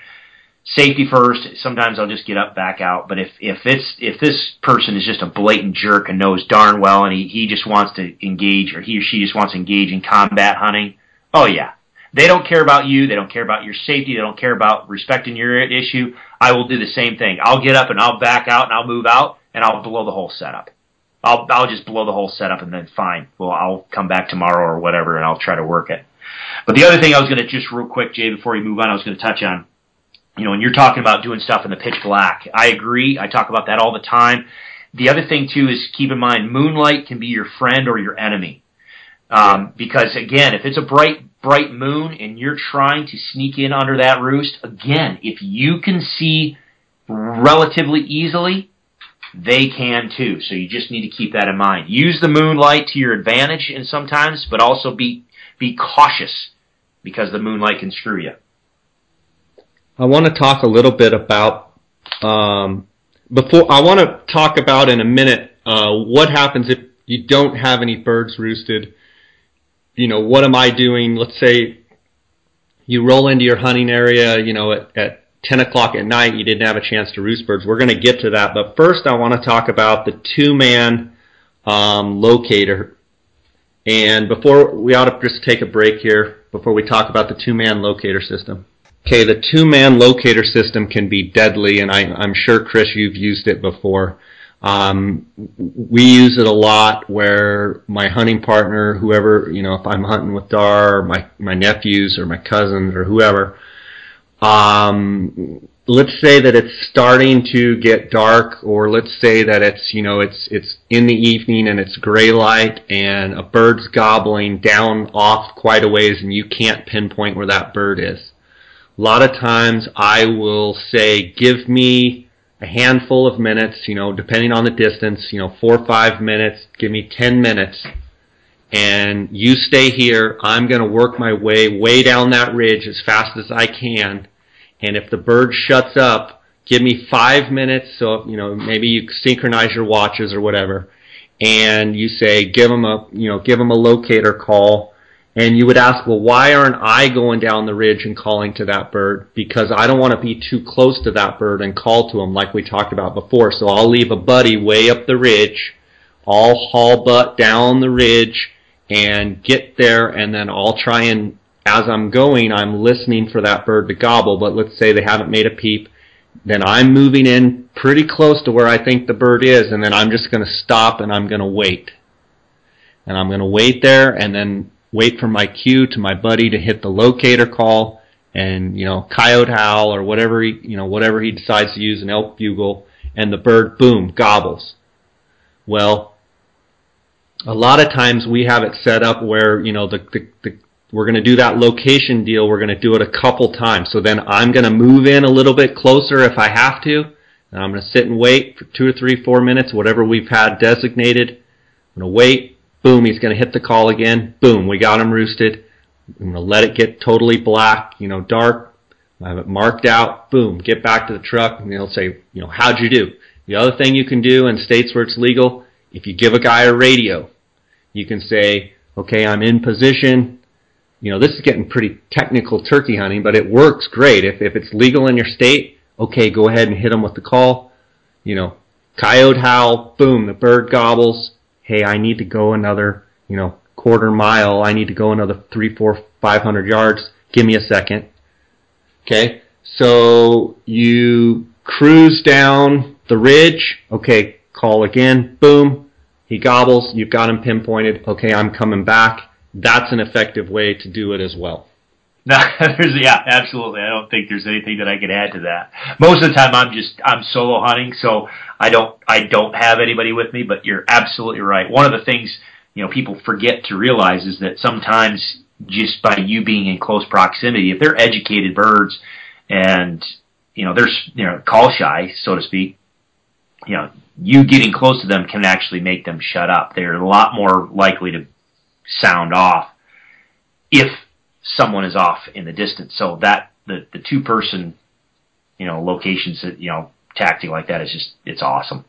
Safety first. Sometimes I'll just get up back out. But if if it's if this person is just a blatant jerk and knows darn well and he he just wants to engage or he or she just wants to engage in combat hunting oh yeah. They don't care about you. They don't care about your safety. They don't care about respecting your issue. I will do the same thing. I'll get up and I'll back out and I'll move out and I'll blow the whole setup I'll I'll just blow the whole setup and then fine. Well, I'll come back tomorrow or whatever, and I'll try to work it. But the other thing I was going to just real quick, Jay, before we move on, I was going to touch on, you know, when you're talking about doing stuff in the pitch black, I agree. I talk about that all the time. The other thing too is keep in mind moonlight can be your friend or your enemy. Um, because again, if it's a bright, bright moon and you're trying to sneak in under that roost, again, if you can see relatively easily, they can too. So you just need to keep that in mind. Use the moonlight to your advantage in sometimes, but also be be cautious because the moonlight can screw you. I want to talk a little bit about um, before. I want to talk about in a minute uh, what happens if you don't have any birds roosted. You know, what am I doing? Let's say you roll into your hunting area. You know, at, at 10 o'clock at night you didn't have a chance to roost birds. We're going to get to that, but first I want to talk about the two-man um, locator. And before we ought to just take a break here before we talk about the two-man locator system. Okay, the two-man locator system can be deadly, and I, am sure Chris, you've used it before. Um, we use it a lot where my hunting partner, whoever, you know, if I'm hunting with Dar, or my my nephews or my cousins or whoever, um, let's say that it's starting to get dark, or let's say that it's you know it's it's in the evening and it's gray light and a bird's gobbling down off quite a ways, and you can't pinpoint where that bird is. A lot of times I will say, give me a handful of minutes, you know, depending on the distance, you know, four or five minutes, give me ten minutes and you stay here. I'm going to work my way way down that ridge as fast as I can. And if the bird shuts up, give me five minutes. So, you know, maybe you synchronize your watches or whatever. And you say, give them a, you know, give them a locator call. And you would ask, well, why aren't I going down the ridge and calling to that bird? Because I don't want to be too close to that bird and call to him like we talked about before. So I'll leave a buddy way up the ridge. I'll haul butt down the ridge and get there and then I'll try and as I'm going I'm listening for that bird to gobble. But let's say they haven't made a peep then I'm moving in pretty close to where I think the bird is and then I'm just going to stop and I'm going to wait. And I'm going to wait there and then wait for my cue to my buddy to hit the locator call and you know coyote howl or whatever he you know whatever he decides to use an elk bugle and the bird boom gobbles. Well a lot of times we have it set up where you know the, the, the we're going to do that location deal. We're going to do it a couple times. So then I'm going to move in a little bit closer if I have to. And I'm going to sit and wait for two or three, four minutes, whatever we've had designated. I'm going to wait. Boom, he's going to hit the call again. Boom, we got him roosted. I'm going to let it get totally black, you know, dark. I have it marked out. Boom, get back to the truck, and he'll say, you know, how'd you do? The other thing you can do in states where it's legal if you give a guy a radio, you can say, okay, I'm in position. You know, this is getting pretty technical turkey hunting, but it works great. If, if it's legal in your state, okay, go ahead and hit them with the call. You know, coyote howl, boom, the bird gobbles. Hey, I need to go another, you know, quarter mile. I need to go another three, four, five hundred yards. Give me a second. Okay, so you cruise down the ridge. Okay, call again, boom, he gobbles, you've got him pinpointed, okay, I'm coming back. That's an effective way to do it as well. No, yeah, absolutely. I don't think there's anything that I could add to that. Most of the time, I'm just I'm solo hunting, so I don't I don't have anybody with me. But you're absolutely right. One of the things you know people forget to realize is that sometimes just by you being in close proximity, if they're educated birds and you know they're you know call shy, so to speak, you know you getting close to them can actually make them shut up. They're a lot more likely to sound off if someone is off in the distance. So that the, the two person you know, locations that, you know, tactic like that is just, it's awesome.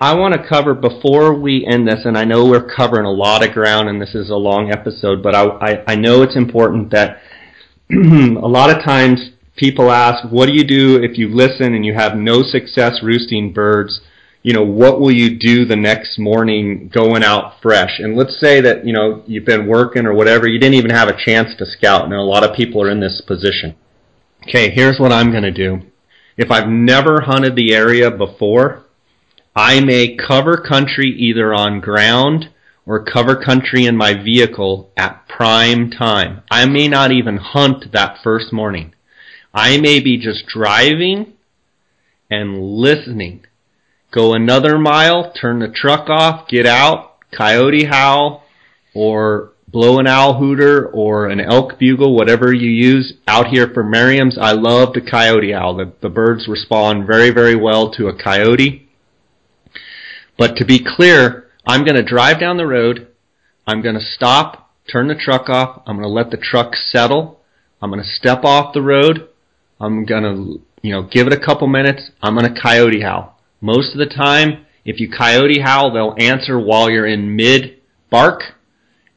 I want to cover before we end this, and I know we're covering a lot of ground, and this is a long episode, but I, I, I know it's important that a lot of times people ask, what do you do if you listen and you have no success roosting birds? You know, what will you do the next morning going out fresh? And let's say that, you know, you've been working or whatever, you didn't even have a chance to scout, and a lot of people are in this position. Okay, here's what I'm going to do. If I've never hunted the area before, I may cover country either on ground or cover country in my vehicle at prime time. I may not even hunt that first morning. I may be just driving and listening. Go another mile, turn the truck off, get out, coyote howl, or blow an owl hooter or an elk bugle, whatever you use out here for Merriam's. I love the coyote owl. The, the birds respond very, very well to a coyote. But to be clear, I'm going to drive down the road. I'm going to stop, turn the truck off. I'm going to let the truck settle. I'm going to step off the road. I'm going to, you know, give it a couple minutes. I'm going to coyote howl. Most of the time, if you coyote howl, they'll answer while you're in mid bark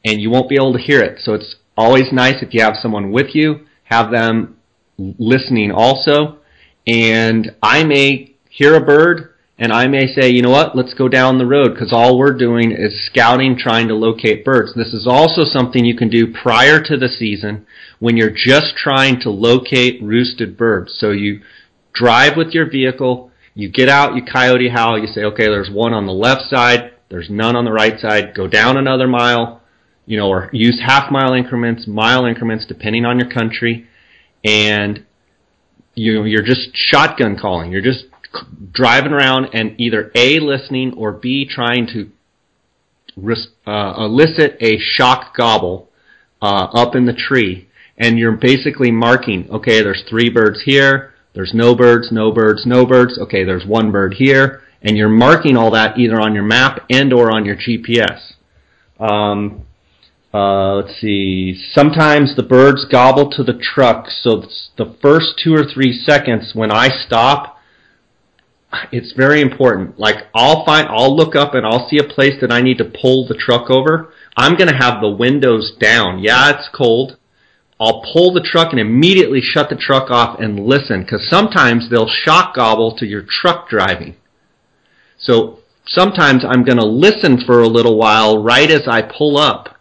and you won't be able to hear it. So it's always nice if you have someone with you, have them listening also. And I may hear a bird and I may say, you know what, let's go down the road because all we're doing is scouting, trying to locate birds. This is also something you can do prior to the season when you're just trying to locate roosted birds. So you drive with your vehicle, you get out, you coyote howl, you say, okay, there's one on the left side, there's none on the right side, go down another mile, you know, or use half mile increments, mile increments, depending on your country, and you, you're just shotgun calling. You're just driving around and either A, listening, or B, trying to uh, elicit a shock gobble uh, up in the tree. And you're basically marking, okay, there's three birds here, there's no birds, no birds, no birds, okay, there's one bird here, and you're marking all that either on your map and or on your GPS. Um, uh, let's see. Sometimes the birds gobble to the truck, so the first two or three seconds when I stop, it's very important. Like I'll find, I'll look up and I'll see a place that I need to pull the truck over. I'm going to have the windows down. Yeah, it's cold. I'll pull the truck and immediately shut the truck off and listen because sometimes they'll shock gobble to your truck driving. So sometimes I'm going to listen for a little while right as I pull up.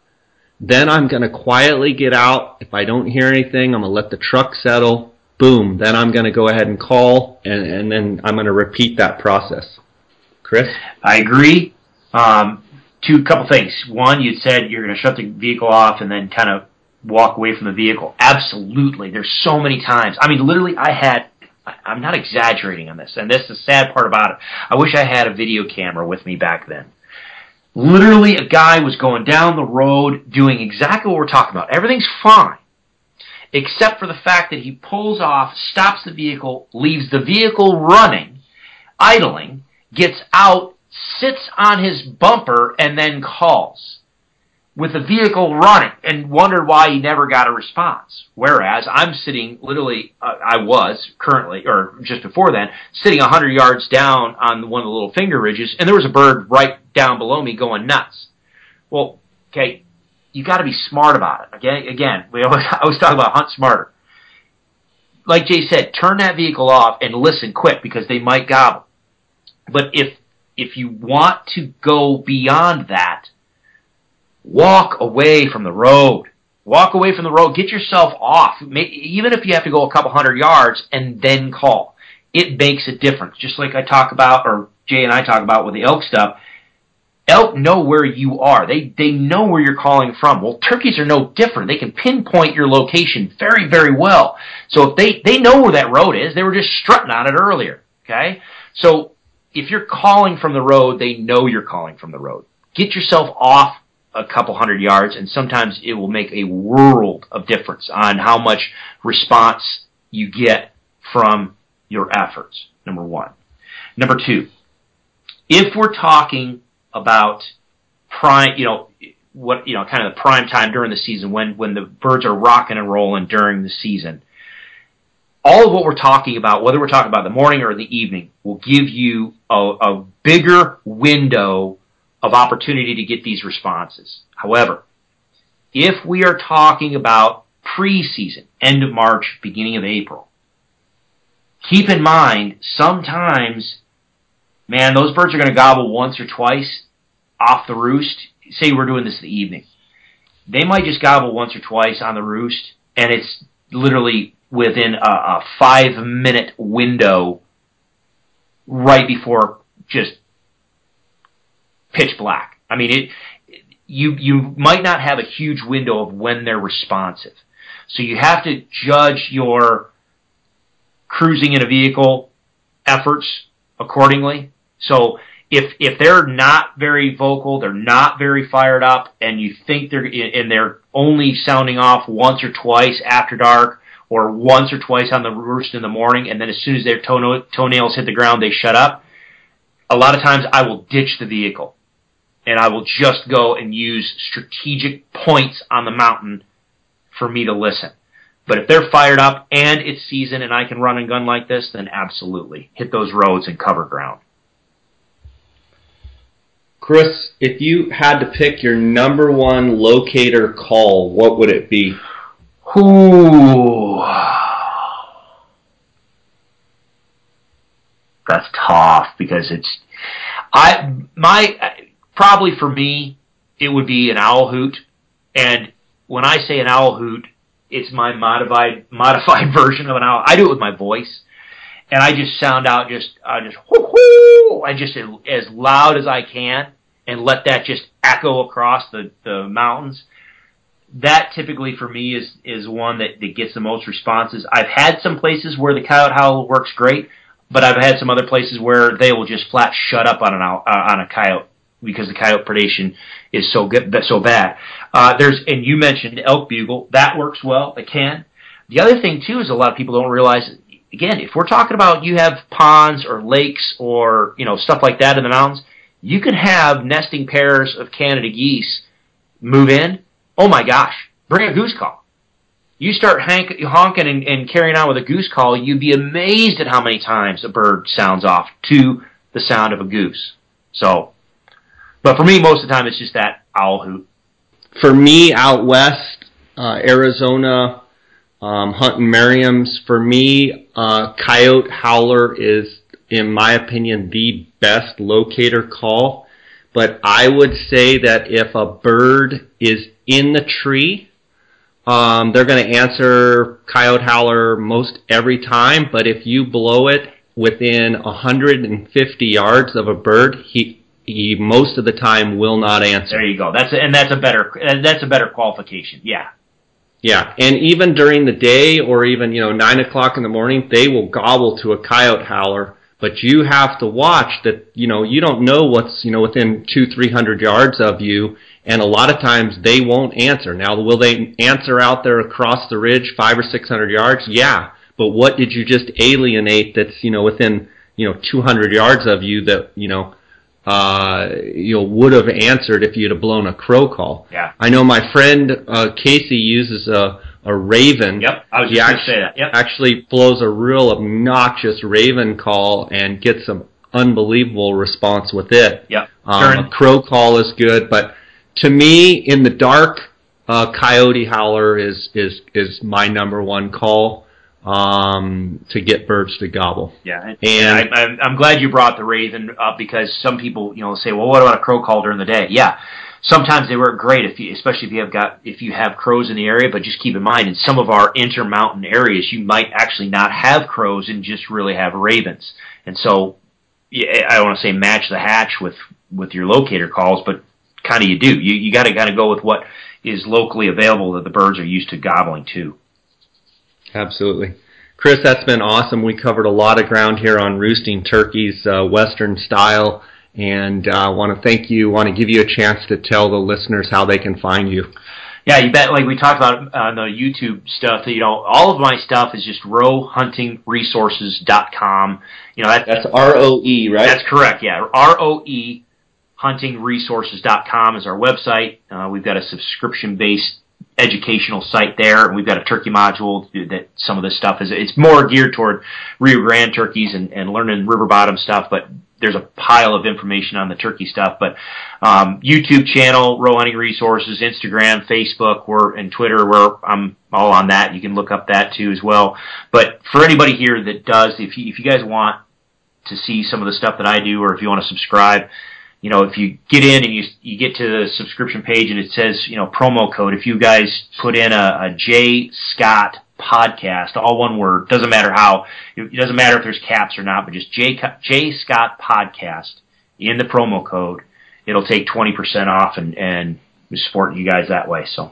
Then I'm going to quietly get out. If I don't hear anything, I'm going to let the truck settle boom, then I'm going to go ahead and call, and, and then I'm going to repeat that process. Chris? I agree. Um, two couple things. One, you said you're going to shut the vehicle off and then kind of walk away from the vehicle. Absolutely. There's so many times. I mean, literally, I had. I'm not exaggerating on this, and this is the sad part about it. I wish I had a video camera with me back then. Literally, a guy was going down the road doing exactly what we're talking about. Everything's fine except for the fact that he pulls off, stops the vehicle, leaves the vehicle running, idling, gets out, sits on his bumper, and then calls with the vehicle running and wondered why he never got a response. Whereas I'm sitting literally, uh, I was currently, or just before then, sitting 100 yards down on one of the little finger ridges, and there was a bird right down below me going nuts. Well, okay, you got to be smart about it. Okay, again, we always, I always talk about hunt smarter. Like Jay said, turn that vehicle off and listen quick because they might gobble. But if if you want to go beyond that, walk away from the road. Walk away from the road. Get yourself off. Even if you have to go a couple hundred yards and then call, it makes a difference. Just like I talk about, or Jay and I talk about with the elk stuff elk know where you are. They they know where you're calling from. Well, turkeys are no different. They can pinpoint your location very very well. So if they they know where that road is, they were just strutting on it earlier. Okay, so if you're calling from the road, they know you're calling from the road. Get yourself off a couple hundred yards, and sometimes it will make a world of difference on how much response you get from your efforts. Number one. Number two, if we're talking about prime, you know, what you know, kind of the prime time during the season when when the birds are rocking and rolling during the season. all of what we're talking about, whether we're talking about the morning or the evening, will give you a, a bigger window of opportunity to get these responses. However, if we are talking about preseason, end of March, beginning of April, keep in mind sometimes, man, those birds are going to gobble once or twice off the roost. Say we're doing this in the evening. They might just gobble once or twice on the roost, and it's literally within a, a five minute window right before just pitch black. I mean, it, you, you might not have a huge window of when they're responsive. So you have to judge your cruising in a vehicle efforts accordingly. So if if they're not very vocal, they're not very fired up, and you think they're and they're only sounding off once or twice after dark, or once or twice on the roost in the morning, and then as soon as their toenails hit the ground, they shut up. A lot of times, I will ditch the vehicle, and I will just go and use strategic points on the mountain for me to listen. But if they're fired up and it's season and I can run and gun like this, then absolutely hit those roads and cover ground. Chris, if you had to pick your number one locator call, what would it be? Ooh. That's tough because it's I my probably for me it would be an owl hoot and when I say an owl hoot it's my modified modified version of an owl. I do it with my voice and I just sound out just I just whoo hoo I just as loud as I can and let that just echo across the, the mountains. That typically for me is is one that, that gets the most responses. I've had some places where the coyote howl works great, but I've had some other places where they will just flat shut up on an uh, on a coyote because the coyote predation is so good so bad. Uh, there's and you mentioned elk bugle that works well. It can. The other thing too is a lot of people don't realize. Again, if we're talking about you have ponds or lakes or you know stuff like that in the mountains, you can have nesting pairs of Canada geese move in. Oh my gosh, bring a goose call. You start hank- honking and, and carrying on with a goose call, you'd be amazed at how many times a bird sounds off to the sound of a goose. So, but for me, most of the time, it's just that owl hoot. For me, out west, uh, Arizona, um, hunting Merriam's, for me, uh, coyote howler is, in my opinion, the best locator call. But I would say that if a bird is in the tree, um, they're going to answer coyote howler most every time. But if you blow it within 150 yards of a bird, he he most of the time will not answer. There you go. That's a, and that's a better that's a better qualification. Yeah. Yeah, and even during the day or even you know nine o'clock in the morning, they will gobble to a coyote howler but you have to watch that you know you don't know what's you know within two three hundred yards of you and a lot of times they won't answer now will they answer out there across the ridge five or six hundred yards yeah but what did you just alienate that's you know within you know 200 yards of you that you know uh you know would have answered if you'd have blown a crow call yeah i know my friend uh casey uses a a raven. Yep, I was just going to say that. Yep. Actually blows a real obnoxious raven call and gets some unbelievable response with it. Yep. Um, a crow call is good, but to me, in the dark, uh, coyote howler is is is my number one call um, to get birds to gobble. Yeah, and I, I'm glad you brought the raven up because some people, you know, say, well, what about a crow call during the day? Yeah, sometimes they work great if you, especially if you have got if you have crows in the area. But just keep in mind, in some of our intermountain areas, you might actually not have crows and just really have ravens. And so, I don't want to say match the hatch with with your locator calls, but kind of you do. You you got to kind of go with what is locally available that the birds are used to gobbling to. Absolutely. Chris, that's been awesome. We covered a lot of ground here on roosting turkeys, uh, Western style. And I uh, want to thank you. Want to give you a chance to tell the listeners how they can find you. Yeah, you bet. Like we talked about on the YouTube stuff, you know, all of my stuff is just roehuntingresources.com. You know, that, that's R O E, right? That's correct. Yeah, R O E huntingresources.com is our website. Uh, we've got a subscription based educational site there, and we've got a turkey module that some of this stuff is. It's more geared toward Rio Grande turkeys and, and learning river bottom stuff, but there's a pile of information on the turkey stuff. But um, YouTube channel, Roe Hunting Resources, Instagram, Facebook, we're and Twitter, where I'm all on that. You can look up that too as well. But for anybody here that does, if you, if you guys want to see some of the stuff that I do, or if you want to subscribe, you know, if you get in and you you get to the subscription page and it says, you know, promo code, if you guys put in a, a Jay Scott podcast, all one word, doesn't matter how, it doesn't matter if there's caps or not, but just J Jay Scott podcast in the promo code, it'll take twenty percent off and and support you guys that way. So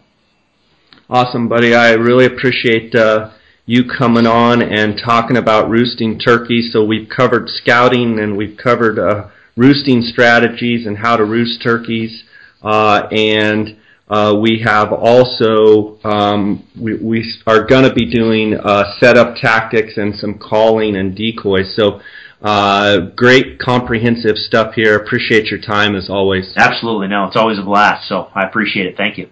awesome, buddy! I really appreciate. Uh, you coming on and talking about roosting turkeys. So we've covered scouting and we've covered uh, roosting strategies and how to roost turkeys. Uh, and uh, we have also um, we, we are going to be doing uh, setup tactics and some calling and decoys. So uh, great comprehensive stuff here. Appreciate your time as always. Absolutely, no, it's always a blast. So I appreciate it. Thank you.